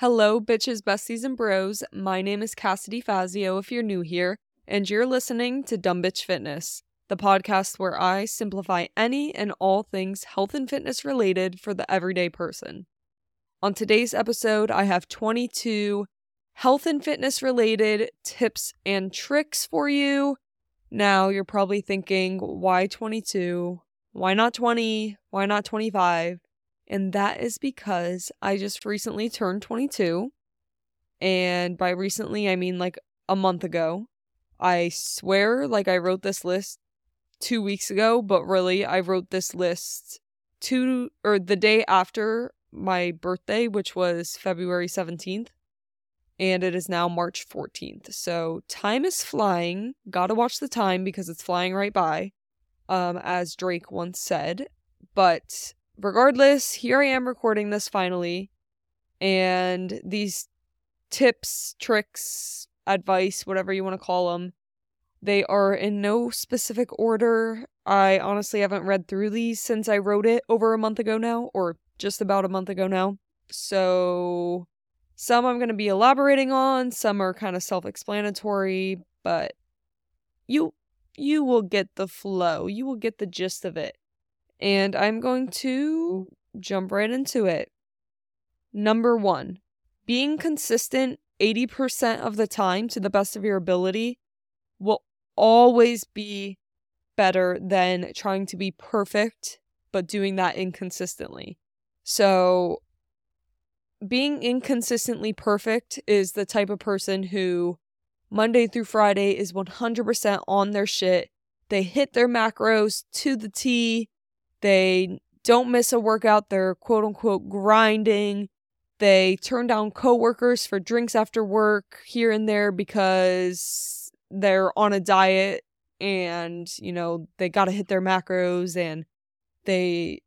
Hello, bitches, besties, and bros. My name is Cassidy Fazio if you're new here, and you're listening to Dumb Bitch Fitness, the podcast where I simplify any and all things health and fitness related for the everyday person. On today's episode, I have 22 health and fitness related tips and tricks for you. Now, you're probably thinking, why 22? Why not 20? Why not 25? And that is because I just recently turned 22. And by recently, I mean like a month ago. I swear, like I wrote this list two weeks ago, but really, I wrote this list two or the day after my birthday, which was February 17th. And it is now March 14th. So time is flying. Gotta watch the time because it's flying right by, um, as Drake once said. But regardless, here I am recording this finally. And these tips, tricks, advice, whatever you want to call them, they are in no specific order. I honestly haven't read through these since I wrote it over a month ago now, or just about a month ago now. So some I'm going to be elaborating on, some are kind of self-explanatory, but you you will get the flow. You will get the gist of it and I'm going to jump right into it. Number one, being consistent 80% of the time to the best of your ability will always be better than trying to be perfect, but doing that inconsistently. So, being inconsistently perfect is the type of person who Monday through Friday is 100% on their shit. They hit their macros to the T they don't miss a workout. They're quote unquote grinding. They turn down coworkers for drinks after work here and there because they're on a diet and, you know, they got to hit their macros and they,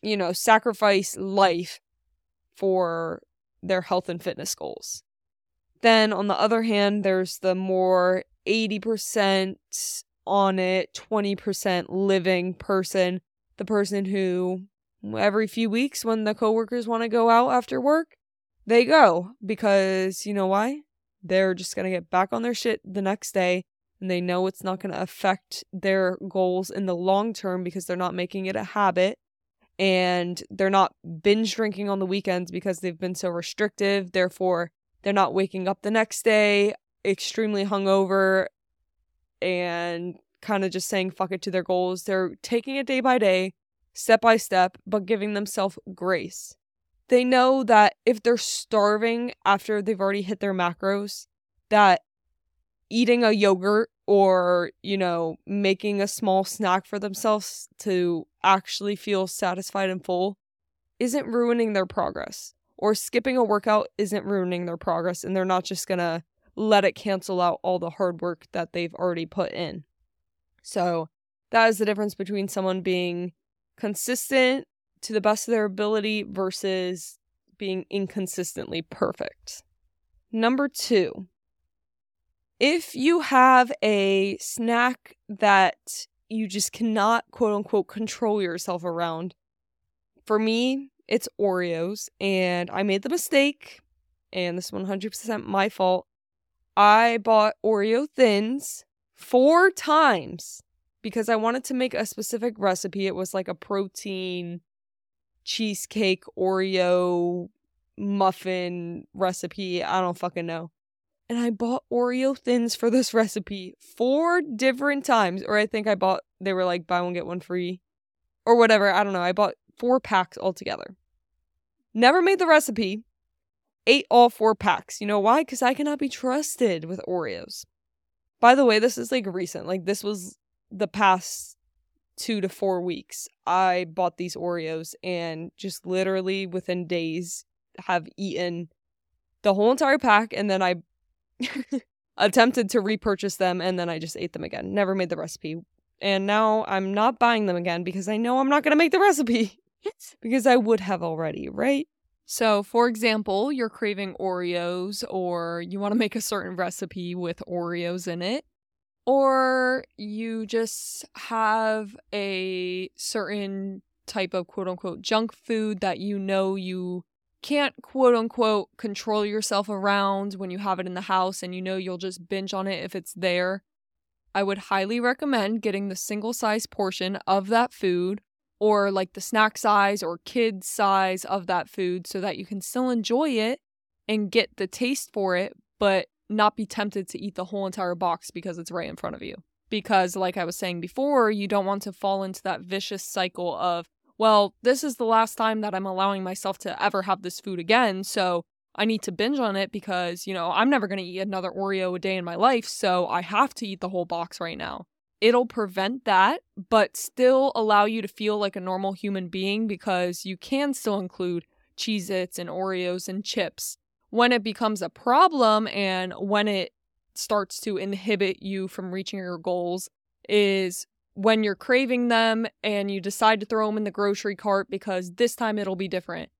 you know, sacrifice life for their health and fitness goals. Then on the other hand, there's the more 80% on it, 20% living person the person who every few weeks when the coworkers want to go out after work, they go because you know why? They're just going to get back on their shit the next day and they know it's not going to affect their goals in the long term because they're not making it a habit and they're not binge drinking on the weekends because they've been so restrictive. Therefore, they're not waking up the next day extremely hungover and kind of just saying fuck it to their goals. They're taking it day by day, step by step, but giving themselves grace. They know that if they're starving after they've already hit their macros, that eating a yogurt or, you know, making a small snack for themselves to actually feel satisfied and full isn't ruining their progress. Or skipping a workout isn't ruining their progress, and they're not just gonna let it cancel out all the hard work that they've already put in. So that is the difference between someone being consistent to the best of their ability versus being inconsistently perfect. Number two, if you have a snack that you just cannot quote unquote control yourself around, for me, it's Oreos. And I made the mistake, and this is 100% my fault. I bought Oreo thins four times because I wanted to make a specific recipe. It was like a protein cheesecake Oreo muffin recipe. I don't fucking know. And I bought Oreo thins for this recipe four different times. Or I think I bought, they were like buy one, get one free or whatever. I don't know. I bought four packs altogether. Never made the recipe. Ate all four packs. You know why? Because I cannot be trusted with Oreos. By the way, this is like recent. Like this was the past two to four weeks. I bought these Oreos and just literally within days have eaten the whole entire pack and then I attempted to repurchase them and then I just ate them again. Never made the recipe. And now I'm not buying them again because I know I'm not going to make the recipe. because I would have already, right? So, for example, you're craving Oreos or you want to make a certain recipe with Oreos in it, or you just have a certain type of quote unquote junk food that you know you can't quote unquote control yourself around when you have it in the house and you know you'll just binge on it if it's there, I would highly recommend getting the single size portion of that food or like the snack size or kid size of that food so that you can still enjoy it and get the taste for it, but not be tempted to eat the whole entire box because it's right in front of you. Because, like I was saying before, you don't want to fall into that vicious cycle of, well, this is the last time that I'm allowing myself to ever have this food again. So I need to binge on it because, you know, I'm never going to eat another Oreo a day in my life. So I have to eat the whole box right now. It'll prevent that, but still allow you to feel like a normal human being because you can still include Cheez Its and Oreos and chips when it becomes a problem and when it starts to inhibit you from reaching your goals is when you're craving them and you decide to throw them in the grocery cart because this time it'll be different.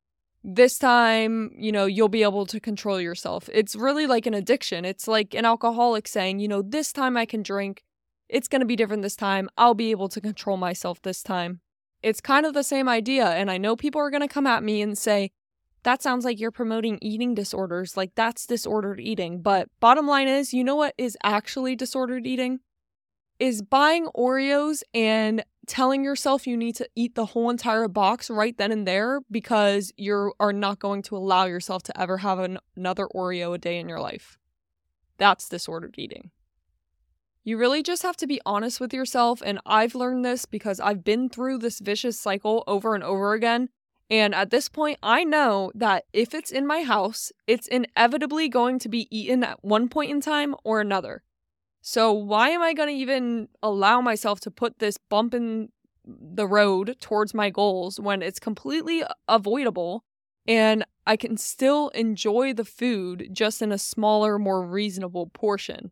This time, you know, you'll be able to control yourself. It's really like an addiction. It's like an alcoholic saying, you know, this time I can drink. It's going to be different this time. I'll be able to control myself this time. It's kind of the same idea. And I know people are going to come at me and say, that sounds like you're promoting eating disorders. Like that's disordered eating. But bottom line is, you know what is actually disordered eating? Is buying Oreos and telling yourself you need to eat the whole entire box right then and there because you are not going to allow yourself to ever have an- another Oreo a day in your life. That's disordered eating. You really just have to be honest with yourself. And I've learned this because I've been through this vicious cycle over and over again. And at this point, I know that if it's in my house, it's inevitably going to be eaten at one point in time or another. So, why am I going to even allow myself to put this bump in the road towards my goals when it's completely avoidable and I can still enjoy the food just in a smaller, more reasonable portion?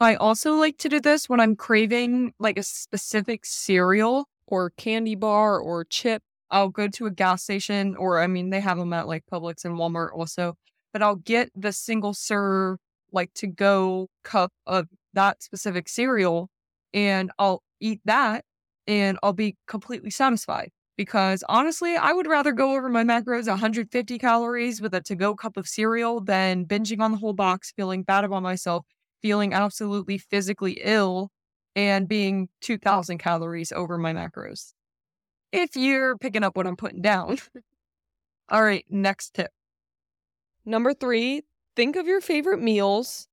I also like to do this when I'm craving like a specific cereal or candy bar or chip I'll go to a gas station, or I mean, they have them at like Publix and Walmart also, but I'll get the single serve, like to go cup of that specific cereal and I'll eat that and I'll be completely satisfied. Because honestly, I would rather go over my macros 150 calories with a to go cup of cereal than binging on the whole box, feeling bad about myself, feeling absolutely physically ill, and being 2,000 calories over my macros if you're picking up what I'm putting down. All right, next tip. Number three, think of your favorite meals,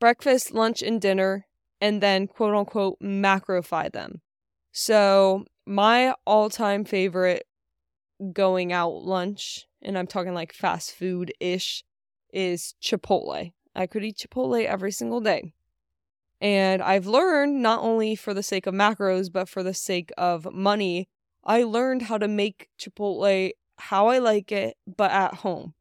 breakfast, lunch, and dinner, and then quote unquote macrofy them. So, my all time favorite going out lunch, and I'm talking like fast food ish, is Chipotle. I could eat Chipotle every single day. And I've learned not only for the sake of macros, but for the sake of money I learned how to make Chipotle how I like it, but at home.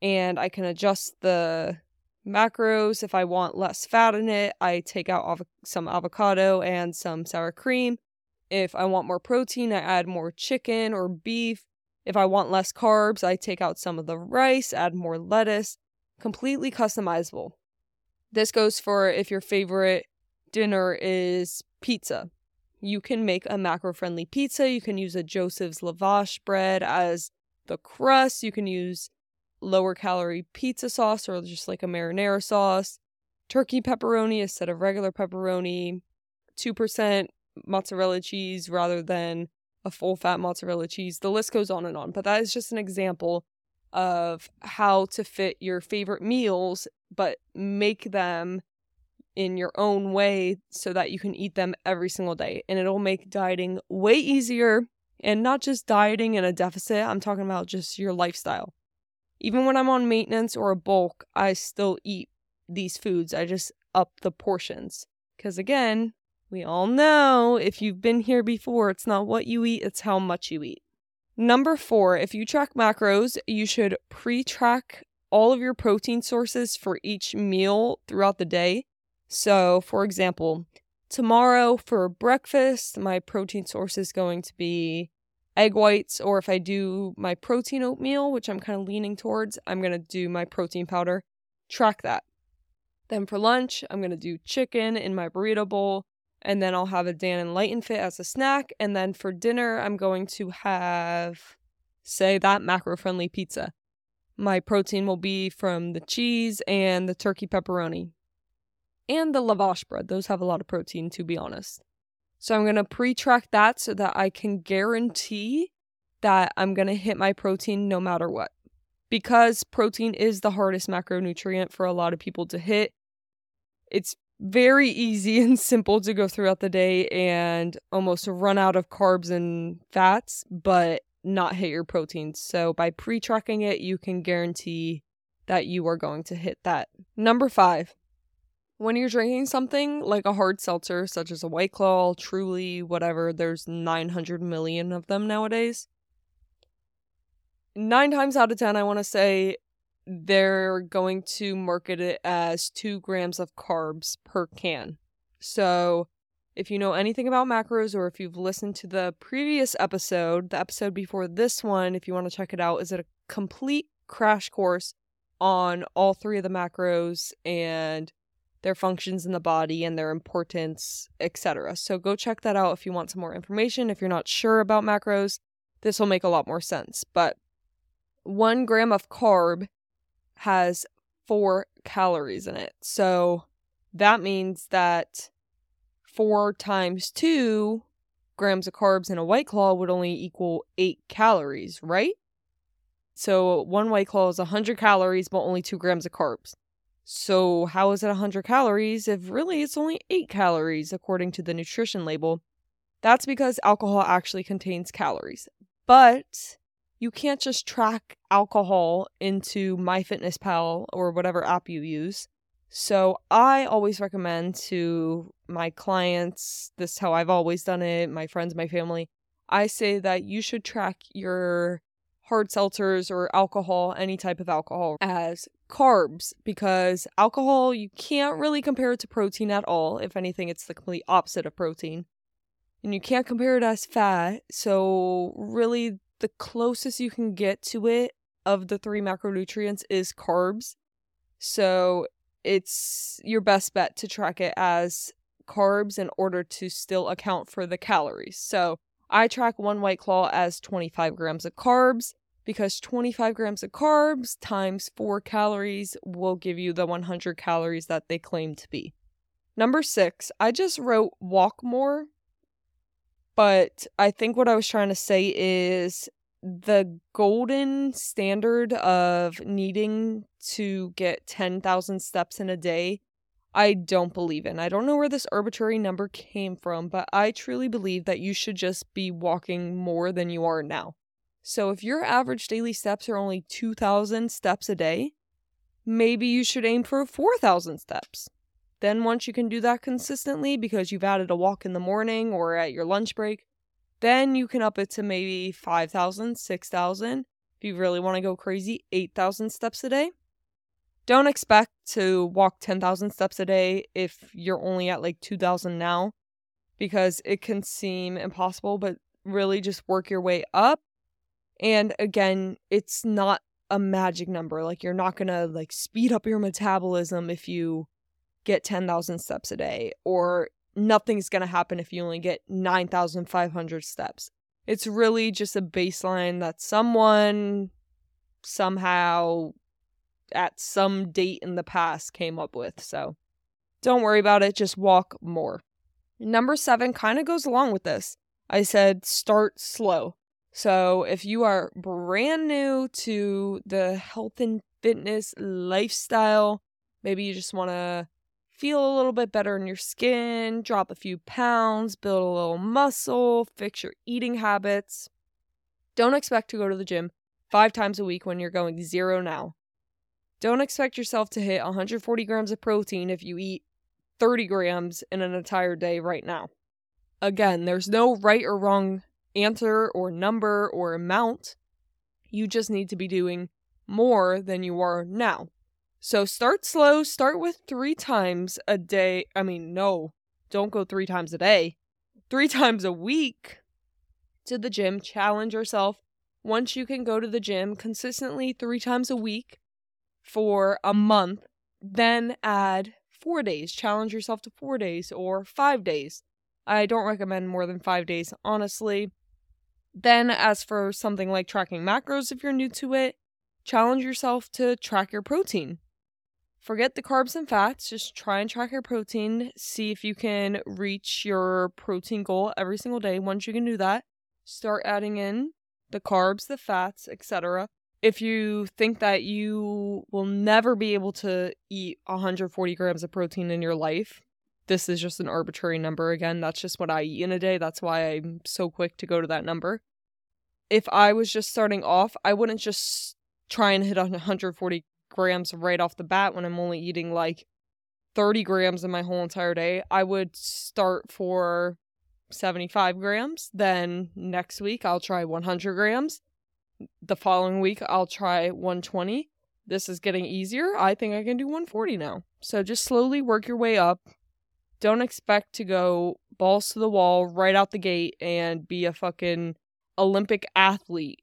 And I can adjust the macros if I want less fat in it. I take out av- some avocado and some sour cream. If I want more protein, I add more chicken or beef. If I want less carbs, I take out some of the rice, add more lettuce. Completely customizable. This goes for if your favorite dinner is pizza you can make a macro friendly pizza. You can use a Joseph's lavash bread as the crust. You can use lower calorie pizza sauce or just like a marinara sauce, turkey pepperoni instead of regular pepperoni, 2% mozzarella cheese rather than a full fat mozzarella cheese. The list goes on and on, but that is just an example of how to fit your favorite meals but make them in your own way so that you can eat them every single day. And it'll make dieting way easier and not just dieting in a deficit, I'm talking about just your lifestyle. Even when I'm on maintenance or a bulk, I still eat these foods. I just up the portions. Because again, we all know if you've been here before, it's not what you eat, it's how much you eat. Number four, if you track macros, you should pre track all of your protein sources for each meal throughout the day so, for example, tomorrow for breakfast, my protein source is going to be egg whites, or if I do my protein oatmeal, which I'm kind of leaning towards, I'm going to do my protein powder. Track that. Then for lunch, I'm going to do chicken in my burrito bowl, and then I'll have a Dannon Fit as a snack. And then for dinner, I'm going to have, say, that macro friendly pizza. my protein will be from the cheese and the turkey pepperoni and the lavash bread. Those have a lot of protein, to be honest. So I'm going to pre track that so that I can guarantee that I'm going to hit my protein no matter what. Because protein is the hardest macronutrient for a lot of people to hit, it's very easy and simple to go throughout the day and almost run out of carbs and fats, but not hit your proteins. So by pre tracking it, you can guarantee that you are going to hit that. Number five, when you're drinking something like a hard seltzer, such as a White Claw, Truly, whatever, there's 900 million of them nowadays. Nine times out of 10, I want to say they're going to market it as two grams of carbs per can. So, if you know anything about macros or if you've listened to the previous episode, the episode before this one, if you want to check it out, is it a complete crash course on all three of the macros and their functions in the body and their importance, etc. So go check that out if you want some more information. If you're not sure about macros, this will make a lot more sense. But one gram of carb has four calories in it. So that means that four times two grams of carbs in a white claw would only equal eight calories, right? So one white claw is 100 calories, but only two grams of carbs. So, how is it 100 calories if really it's only 8 calories according to the nutrition label? That's because alcohol actually contains calories. But you can't just track alcohol into MyFitnessPal or whatever app you use. So, I always recommend to my clients, this is how I've always done it, my friends, my family. I say that you should track your hard seltzers or alcohol, any type of alcohol, as carbs because alcohol, you can't really compare it to protein at all. If anything, it's the complete opposite of protein. And you can't compare it as fat. So, really, the closest you can get to it of the three macronutrients is carbs. So, it's your best bet to track it as carbs in order to still account for the calories. So, I track one white claw as 25 grams of carbs because 25 grams of carbs times 4 calories will give you the 100 calories that they claim to be. Number six, I just wrote walk more, but I think what I was trying to say is the golden standard of needing to get 10,000 steps in a day. I don't believe in. I don't know where this arbitrary number came from, but I truly believe that you should just be walking more than you are now. So if your average daily steps are only 2,000 steps a day, maybe you should aim for 4,000 steps. Then, once you can do that consistently because you've added a walk in the morning or at your lunch break, then you can up it to maybe 5,000, 6,000. If you really want to go crazy, 8,000 steps a day. Don't expect to walk 10,000 steps a day if you're only at like 2,000 now because it can seem impossible, but really just work your way up and again, it's not a magic number. Like you're not going to like speed up your metabolism if you get 10,000 steps a day or nothing's going to happen if you only get 9,500 steps. It's really just a baseline that someone somehow at some date in the past came up with. So don't worry about it, just walk more. Number seven kind of goes along with this. I said start slow. So, if you are brand new to the health and fitness lifestyle, maybe you just want to feel a little bit better in your skin, drop a few pounds, build a little muscle, fix your eating habits. Don't expect to go to the gym five times a week when you're going zero now. Don't expect yourself to hit 140 grams of protein if you eat 30 grams in an entire day right now. Again, there's no right or wrong answer or number or amount. You just need to be doing more than you are now. So start slow, start with three times a day. I mean, no, don't go three times a day. Three times a week to the gym. Challenge yourself. Once you can go to the gym consistently three times a week for a month, then add four days. Challenge yourself to four days or five days. I don't recommend more than five days, honestly. Then, as for something like tracking macros, if you're new to it, challenge yourself to track your protein. Forget the carbs and fats, just try and track your protein. See if you can reach your protein goal every single day. Once you can do that, start adding in the carbs, the fats, etc. If you think that you will never be able to eat 140 grams of protein in your life, this is just an arbitrary number again. That's just what I eat in a day. That's why I'm so quick to go to that number. If I was just starting off, I wouldn't just try and hit 140 grams right off the bat when I'm only eating like 30 grams in my whole entire day. I would start for 75 grams. Then next week, I'll try 100 grams. The following week, I'll try 120. This is getting easier. I think I can do 140 now. So just slowly work your way up. Don't expect to go balls to the wall right out the gate and be a fucking Olympic athlete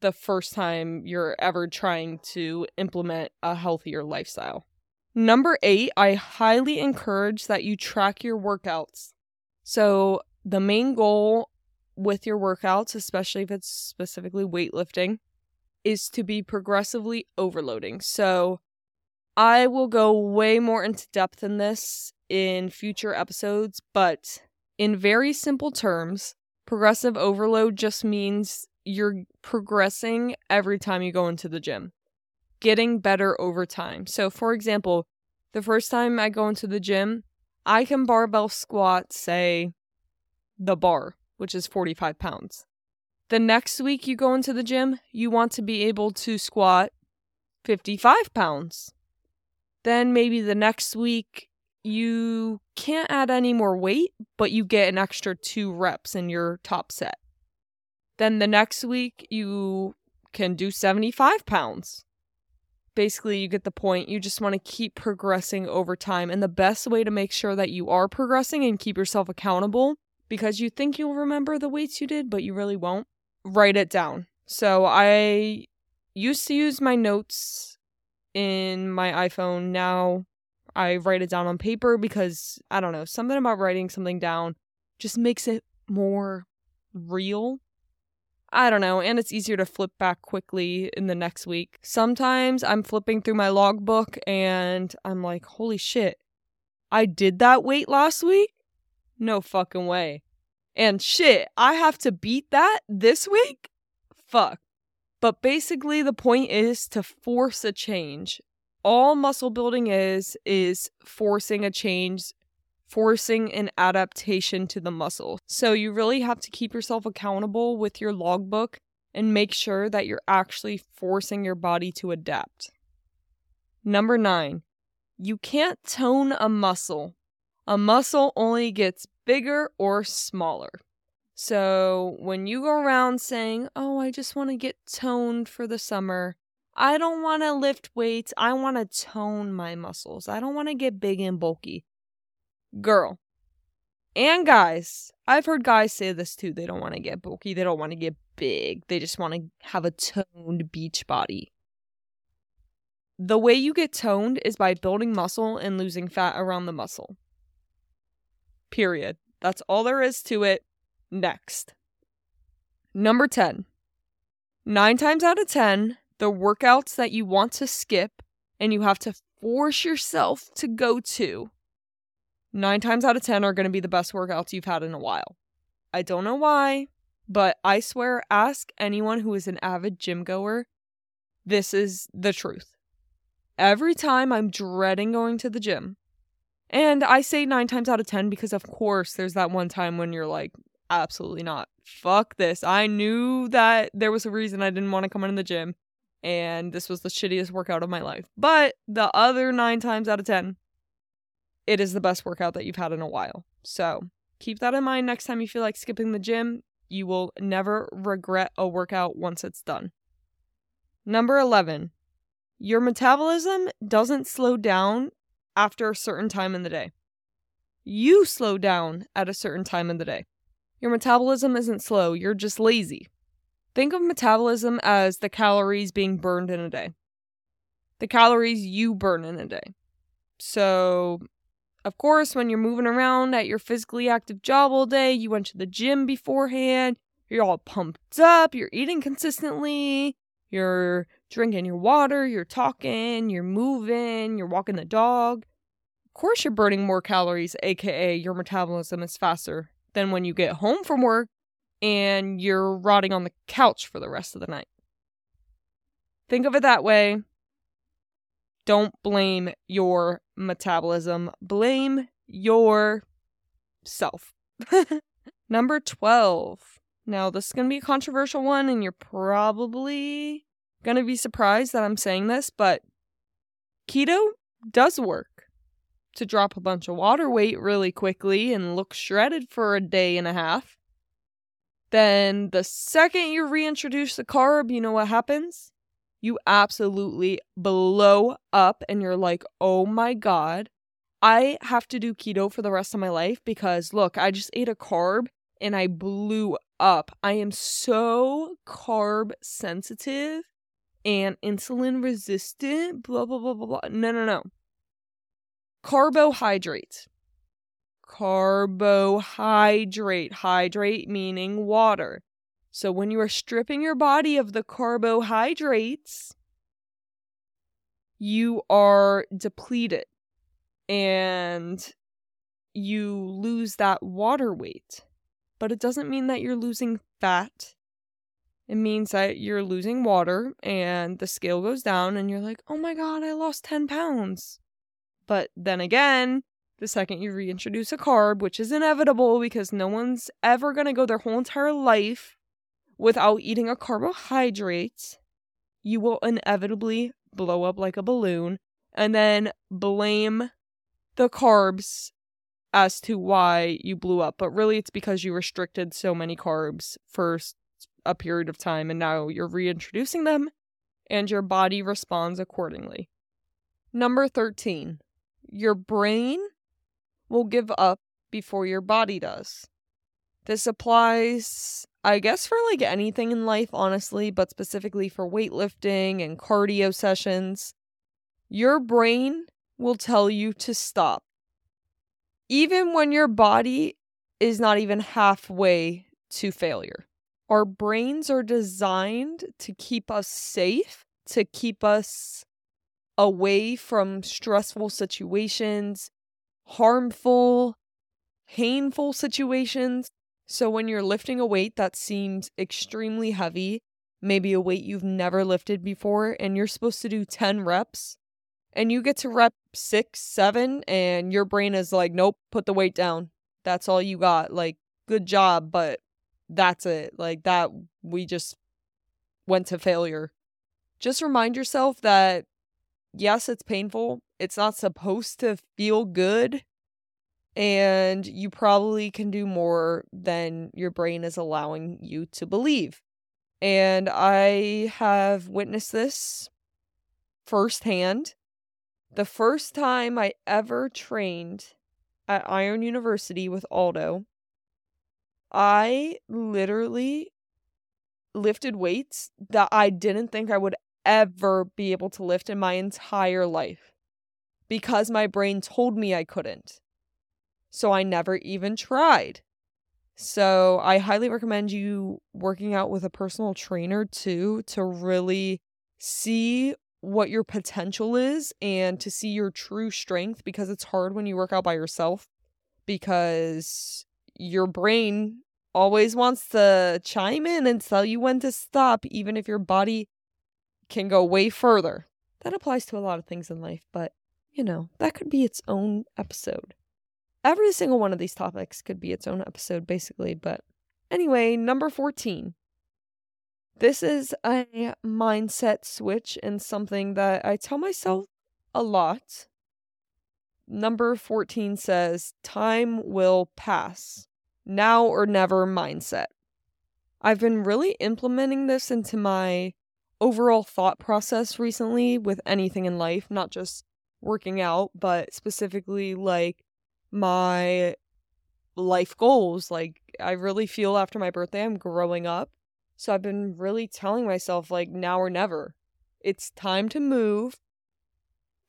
the first time you're ever trying to implement a healthier lifestyle. Number eight, I highly encourage that you track your workouts. So, the main goal with your workouts, especially if it's specifically weightlifting, is to be progressively overloading. So, I will go way more into depth in this in future episodes, but in very simple terms, progressive overload just means you're progressing every time you go into the gym, getting better over time. So, for example, the first time I go into the gym, I can barbell squat, say, the bar, which is 45 pounds. The next week you go into the gym, you want to be able to squat 55 pounds. Then maybe the next week you can't add any more weight, but you get an extra two reps in your top set. Then the next week, you can do 75 pounds. Basically, you get the point. You just want to keep progressing over time. And the best way to make sure that you are progressing and keep yourself accountable, because you think you'll remember the weights you did, but you really won't, write it down. So I used to use my notes in my iPhone. Now I write it down on paper because I don't know, something about writing something down just makes it more real I don't know, and it's easier to flip back quickly in the next week. Sometimes I'm flipping through my logbook and I'm like, holy shit, I did that weight last week? No fucking way. And shit, I have to beat that this week? Fuck. But basically, the point is to force a change. All muscle building is, is forcing a change forcing an adaptation to the muscle. So you really have to keep yourself accountable with your logbook and make sure that you're actually forcing your body to adapt. Number nine, you can't tone a muscle. A muscle only gets bigger or smaller. So when you go around saying, Oh, I just want to get toned for the summer, I don't want to lift weights, I want to tone my muscles, I don't want to get big and bulky girl and guys. I've heard guys say this too. They don't want to get bulky. They don't want to get big. They just want to have a toned beach body. The way you get toned is by building muscle and losing fat around the muscle. Period. That's all there is to it. Next. Number 10. Nine times out of 10, the workouts that you want to skip and you have to force yourself to go to nine times out of 10 are going to be the best workouts you've had in a while. I don't know why, but I swear, ask anyone who is an avid gym goer. This is the truth. Every time I'm dreading going to the gym, and I say nine times out of 10 because, of course, there's that one time when you're like, absolutely not. Fuck this. I knew that there was a reason I didn't want to come into the gym, and this was the shittiest workout of my life. But the other nine times out of 10, it is the best workout that you've had in a while. So keep that in mind next time you feel like skipping the gym. You will never regret a workout once it's done. Number 11, your metabolism doesn't slow down after a certain time in the day. You slow down at a certain time in the day. Your metabolism isn't slow, you're just lazy. Think of metabolism as the calories being burned in a day. The calories you burn in a day. So of course, when you're moving around at your physically active job all day, you went to the gym beforehand, you're all pumped up, you're eating consistently, you're drinking your water, you're talking, you're moving, you're walking the dog. Of course, you're burning more calories, aka your metabolism is faster than when you get home from work and you're rotting on the couch for the rest of the night. Think of it that way. Don't blame your metabolism, blame yourself. Number 12. Now, this is going to be a controversial one, and you're probably going to be surprised that I'm saying this, but keto does work to drop a bunch of water weight really quickly and look shredded for a day and a half. Then, the second you reintroduce the carb, you know what happens? You absolutely blow up, and you're like, oh my God, I have to do keto for the rest of my life because look, I just ate a carb and I blew up. I am so carb sensitive and insulin resistant. Blah, blah, blah, blah, blah. No, no, no. Carbohydrate. Carbohydrate. Hydrate meaning water. So when you are stripping your body of the carbohydrates, you are depleted and you lose that water weight but it doesn't mean that you're losing fat. It means that you're losing water and the scale goes down and you're like, oh my God, I lost 10 pounds. But then again, the second you reintroduce a carb, which is inevitable because no one's ever going to go their whole entire life without eating a carbohydrate, you will inevitably blow up like a balloon and then blame the carbs as to why you blew up, but really it's because you restricted so many carbs for a period of time and now you're reintroducing them and your body responds accordingly. Number 13, your brain will give up before your body does. This applies, I guess, for like anything in life, honestly, but specifically for weightlifting and cardio sessions. Your brain will tell you to stop even when your body is not even halfway to failure. Our brains are designed to keep us safe, to keep us away from stressful situations, harmful, painful situations. So when you're lifting a weight that seems extremely heavy, maybe a weight you've never lifted before, and you're supposed to do 10 reps, and you get to rep six, seven, and your brain is like, nope, put the weight down. That's all you got. Like, good job, but that's it. Like, that, we just went to failure. Just remind yourself that, yes, it's painful. It's not supposed to feel good. And you probably can do more than your brain is allowing you to believe. And I have witnessed this firsthand the first time I ever trained at Iron University with Aldo, I literally lifted weights that I didn't think I would ever be able to lift in my entire life because my brain told me I couldn't. So I never even tried. So I highly recommend you working out with a personal trainer too to really see what your potential is and to see your true strength because it's hard when you work out by yourself because your brain always wants to chime in and tell you when to stop, even if your body can go way further. That applies to a lot of things in life, but you know, that could be its own episode. Every single one of these topics could be its own episode, basically. But anyway, number 14 this is a mindset switch and something that I tell myself a lot. Number 14 says, Time will pass. Now or never mindset. I've been really implementing this into my overall thought process recently with anything in life, not just working out, but specifically like my life goals. Like, I really feel after my birthday, I'm growing up so I've been really telling myself, like, now or never. It's time to move.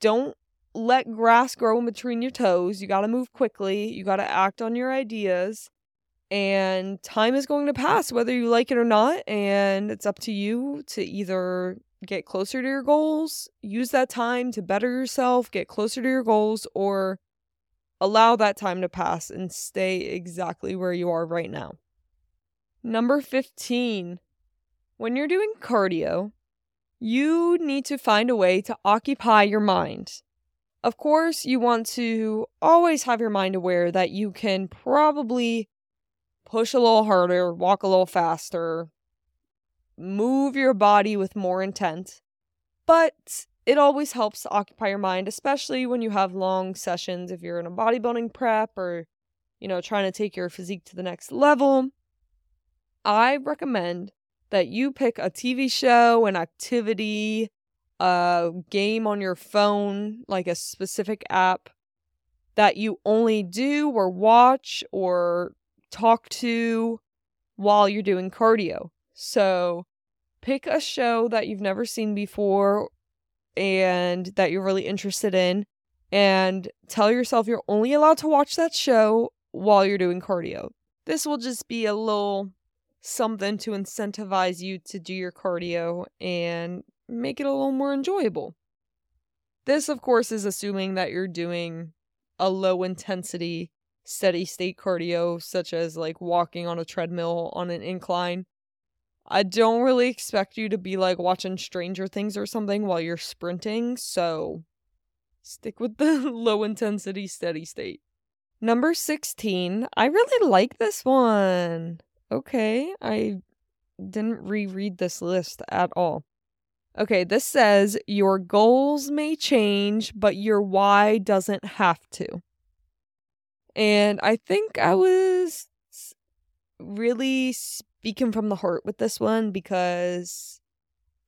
Don't let grass grow in between your toes. You got to move quickly. You got to act on your ideas. And time is going to pass, whether you like it or not. And it's up to you to either get closer to your goals, use that time to better yourself, get closer to your goals, or allow that time to pass and stay exactly where you are right now. Number 15. When you're doing cardio, you need to find a way to occupy your mind. Of course, you want to always have your mind aware that you can probably push a little harder, walk a little faster, move your body with more intent. But it always helps to occupy your mind, especially when you have long sessions if you're in a bodybuilding prep or, you know, trying to take your physique to the next level. I recommend that you pick a TV show, an activity, a game on your phone, like a specific app that you only do or watch or talk to while you're doing cardio. So pick a show that you've never seen before and that you're really interested in and tell yourself you're only allowed to watch that show while you're doing cardio. This will just be a little something to incentivize you to do your cardio and make it a little more enjoyable. This, of course, is assuming that you're doing a low intensity steady state cardio, such as like walking on a treadmill on an incline. I don't really expect you to be like watching Stranger Things or something while you're sprinting, so stick with the low intensity steady state. Number 16, I really like this one. Okay, I didn't reread this list at all. Okay, this says your goals may change, but your why doesn't have to. And I think I was really speaking from the heart with this one because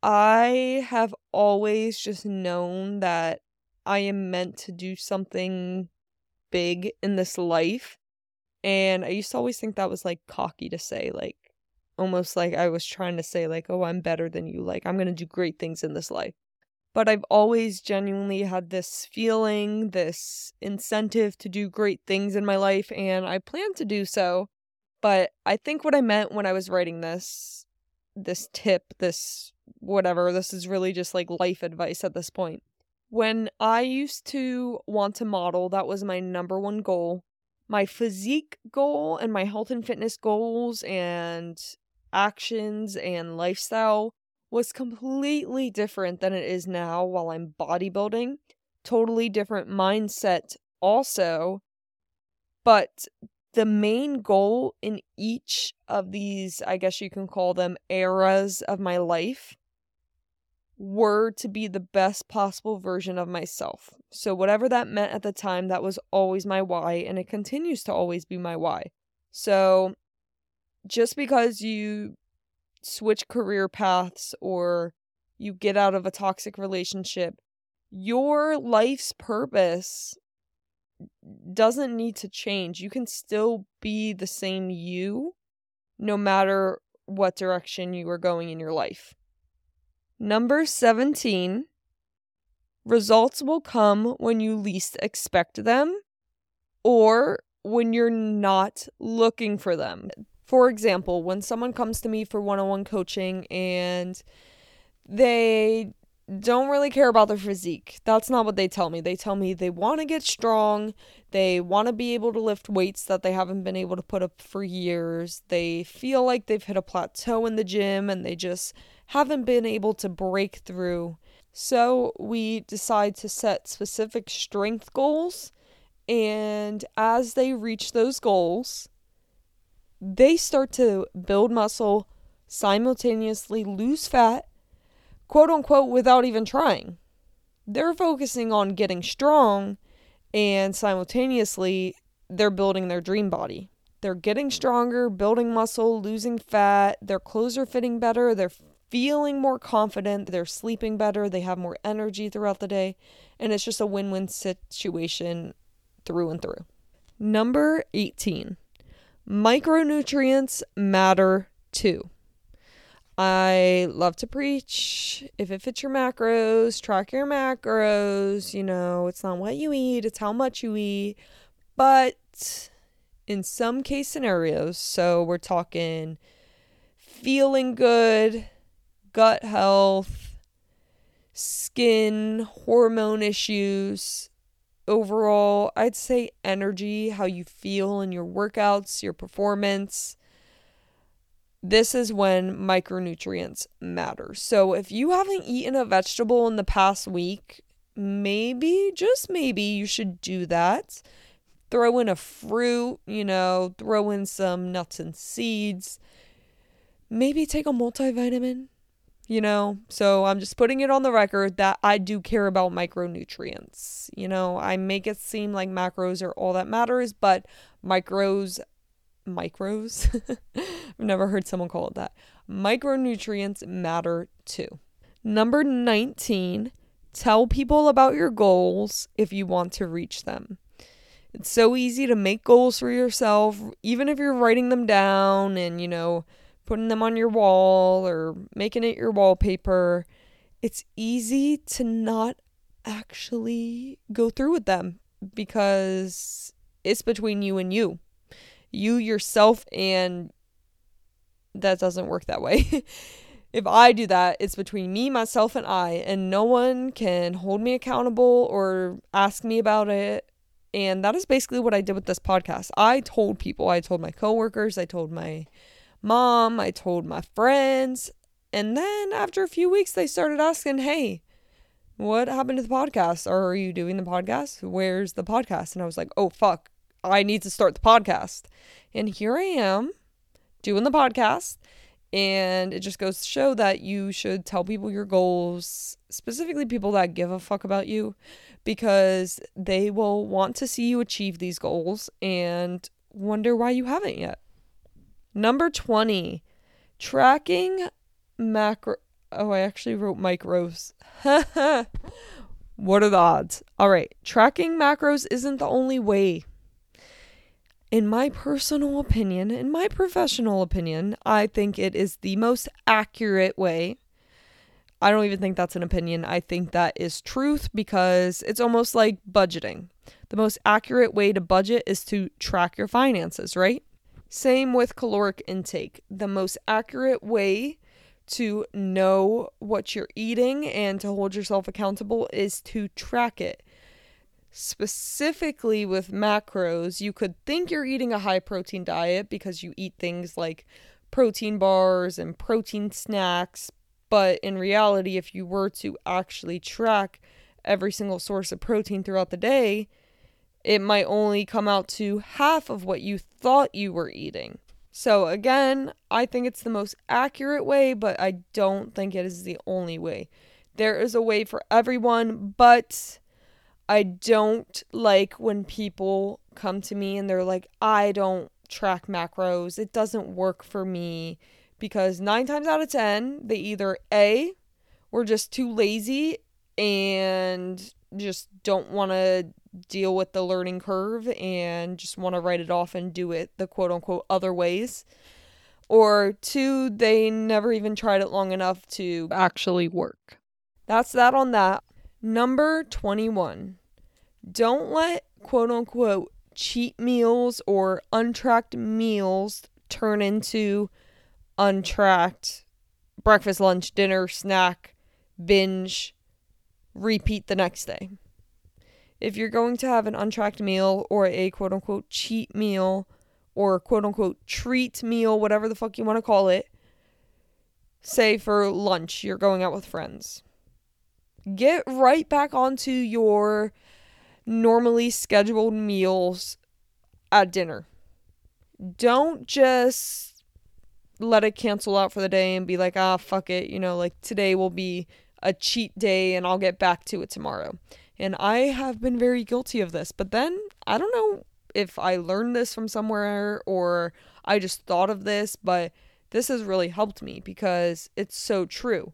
I have always just known that I am meant to do something big in this life. And I used to always think that was like cocky to say, like almost like I was trying to say, like, oh, I'm better than you. Like, I'm going to do great things in this life but I've always genuinely had this feeling, this incentive to do great things in my life, and I plan to do so. But I think what I meant when I was writing this, this tip, this whatever, this is really just like life advice at this point. When I used to want to model, that was my number one goal. My physique goal and my health and fitness goals and actions and lifestyle was completely different than it is now while I'm bodybuilding. Totally different mindset, also. But the main goal in each of these, I guess you can call them eras of my life, were to be the best possible version of myself. So, whatever that meant at the time, that was always my why, and it continues to always be my why. So, just because you switch career paths or you get out of a toxic relationship, your life's purpose doesn't need to change. You can still be the same you no matter what direction you are going in your life. Number 17 results will come when you least expect them or when you're not looking for them. For example, when someone comes to me for one on one coaching and they don't really care about their physique. That's not what they tell me. They tell me they want to get strong, they want to be able to lift weights that they haven't been able to put up for years. They feel like they've hit a plateau in the gym and they just haven't been able to break through. So, we decide to set specific strength goals and as they reach those goals, they start to build muscle, simultaneously lose fat, quote unquote, without even trying. They're focusing on getting strong and simultaneously they're building their dream body. They're getting stronger, building muscle, losing fat, their clothes are fitting better, they're feeling more confident, they're sleeping better, they have more energy throughout the day, and it's just a win win situation through and through. Number 18 Micronutrients matter too. I love to preach. If it fits your macros, track your macros. You know, it's not what you eat, it's how much you eat. But in some case scenarios, so we're talking feeling good, gut health, skin, hormone issues, overall, I'd say energy, how you feel in your workouts, your performance. This is when micronutrients matter. So, if you haven't eaten a vegetable in the past week, maybe, just maybe, you should do that. Throw in a fruit, you know, throw in some nuts and seeds. Maybe take a multivitamin you know? So I'm just putting it on the record that I do care about micronutrients. You know, I make it seem like macros are all that matters, but micros, micros? I've never heard someone call it that. Micronutrients matter too. Number 19, tell people about your goals if you want to reach them. It's so easy to make goals for yourself, even if you're writing them down and, you know, putting them on your wall or making it your wallpaper, it's easy to not actually go through with them because it's between you and you. You yourself, and that doesn't work that way. if I do that, it's between me, myself, and I, and no one can hold me accountable or ask me about it. And that is basically what I did with this podcast. I told people, I told my coworkers, I told my mom, I told my friends. And then after a few weeks, they started asking, hey, what happened to the podcast? Or are you doing the podcast? Where's the podcast? And I was like, oh, fuck, I need to start the podcast. And here I am doing the podcast. And it just goes to show that you should tell people your goals, specifically people that give a fuck about you, because they will want to see you achieve these goals and wonder why you haven't yet. Number 20, tracking macro. Oh, I actually wrote micros. what are the odds? All right, tracking macros isn't the only way. In my personal opinion, in my professional opinion, I think it is the most accurate way. I don't even think that's an opinion. I think that is truth because it's almost like budgeting. The most accurate way to budget is to track your finances, right? Same with caloric intake. The most accurate way to know what you're eating and to hold yourself accountable is to track it. Specifically with macros, you could think you're eating a high protein diet because you eat things like protein bars and protein snacks, but in reality, if you were to actually track every single source of protein throughout the day, it might only come out to half of what you thought you were eating. So, again, I think it's the most accurate way, but I don't think it is the only way. There is a way for everyone, but I don't like when people come to me and they're like, I don't track macros. It doesn't work for me because nine times out of 10, they either A, were just too lazy and just don't want to deal with the learning curve and just want to write it off and do it the quote unquote other ways. Or two, they never even tried it long enough to actually work. That's that on that. Number 21. Don't let quote unquote cheat meals or untracked meals turn into untracked breakfast, lunch, dinner, snack, binge, repeat the next day if you're going to have an untracked meal or a quote unquote cheat meal or quote unquote treat meal, whatever the fuck you want to call it, say for lunch, you're going out with friends, get right back onto your normally scheduled meals at dinner. Don't just let it cancel out for the day and be like, ah, fuck it. You know, like today will be a cheat day and I'll get back to it tomorrow. And I have been very guilty of this. But then I don't know if I learned this from somewhere or I just thought of this, but this has really helped me because it's so true.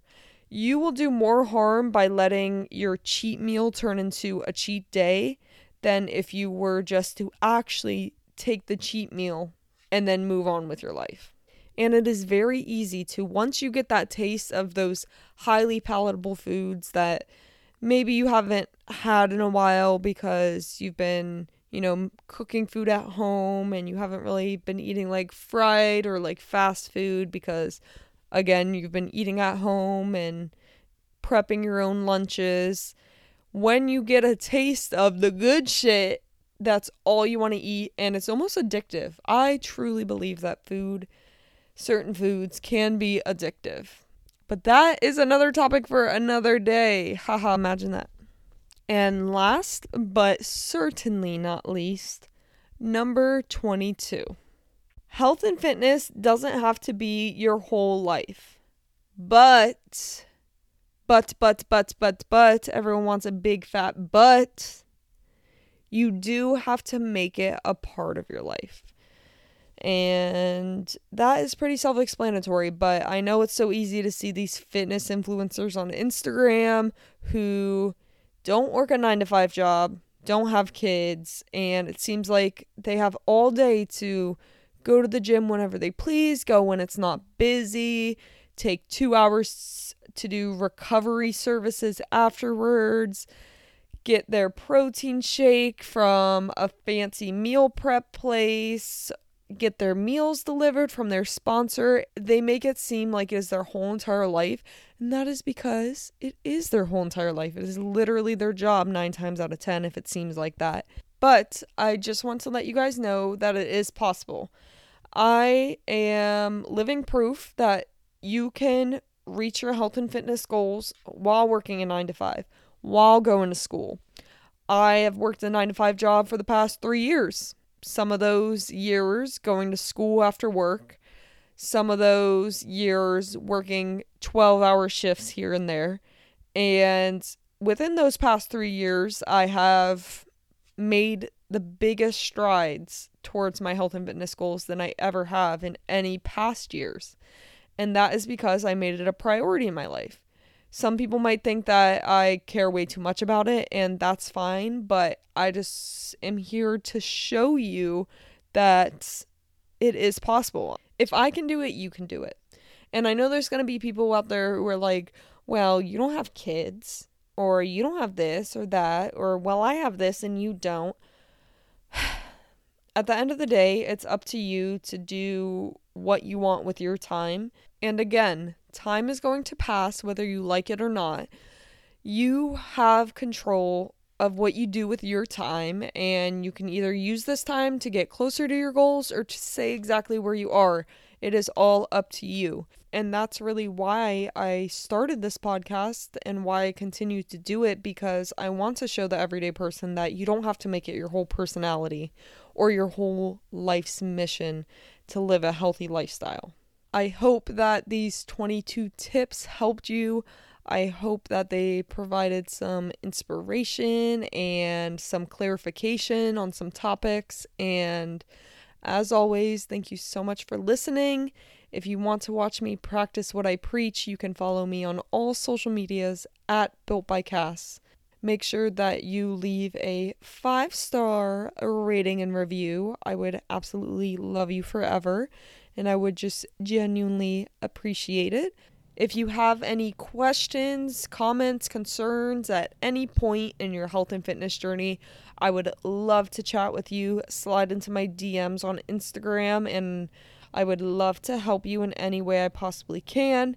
You will do more harm by letting your cheat meal turn into a cheat day than if you were just to actually take the cheat meal and then move on with your life. And it is very easy to, once you get that taste of those highly palatable foods that maybe you haven't had in a while because you've been, you know, cooking food at home and you haven't really been eating like fried or like fast food because again, you've been eating at home and prepping your own lunches. When you get a taste of the good shit, that's all you want to eat and it's almost addictive. I truly believe that food, certain foods can be addictive. But that is another topic for another day. Haha, imagine that. And last but certainly not least, number 22. Health and fitness doesn't have to be your whole life. But, but, but, but, but, but, everyone wants a big fat but. You do have to make it a part of your life. And that is pretty self explanatory, but I know it's so easy to see these fitness influencers on Instagram who don't work a nine to five job, don't have kids, and it seems like they have all day to go to the gym whenever they please, go when it's not busy, take two hours to do recovery services afterwards, get their protein shake from a fancy meal prep place, get their meals delivered from their sponsor. They make it seem like it is their whole entire life. And that is because it is their whole entire life. It is literally their job nine times out of 10 if it seems like that. But I just want to let you guys know that it is possible. I am living proof that you can reach your health and fitness goals while working a nine to five, while going to school. I have worked a nine to five job for the past three years some of those years going to school after work, some of those years working 12 hour shifts here and there. And within those past three years, I have made the biggest strides towards my health and fitness goals than I ever have in any past years. And that is because I made it a priority in my life. Some people might think that I care way too much about it, and that's fine, but I just am here to show you that it is possible. If I can do it, you can do it. And I know there's going to be people out there who are like, well, you don't have kids, or you don't have this or that, or well, I have this and you don't. At the end of the day, it's up to you to do what you want with your time. And again, time is going to pass whether you like it or not. You have control of what you do with your time, and you can either use this time to get closer to your goals or to say exactly where you are. It is all up to you. And that's really why I started this podcast and why I continue to do it because I want to show the everyday person that you don't have to make it your whole personality or your whole life's mission to live a healthy lifestyle. I hope that these 22 tips helped you. I hope that they provided some inspiration and some clarification on some topics. And as always, thank you so much for listening. If you want to watch me practice what I preach, you can follow me on all social medias at Built by Cass. Make sure that you leave a five star rating and review. I would absolutely love you forever and I would just genuinely appreciate it. If you have any questions, comments, concerns at any point in your health and fitness journey, I would love to chat with you. Slide into my DMs on Instagram, and I would love to help you in any way I possibly can.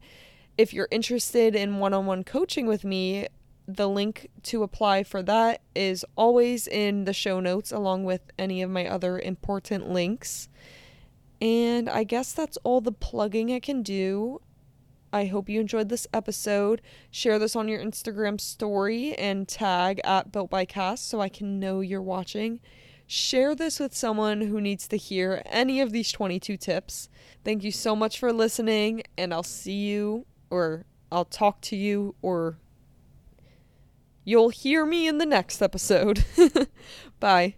If you're interested in one on one coaching with me, the link to apply for that is always in the show notes, along with any of my other important links. And I guess that's all the plugging I can do. I hope you enjoyed this episode. Share this on your Instagram story and tag at Built by Cass so I can know you're watching. Share this with someone who needs to hear any of these 22 tips. Thank you so much for listening, and I'll see you, or I'll talk to you, or you'll hear me in the next episode. Bye.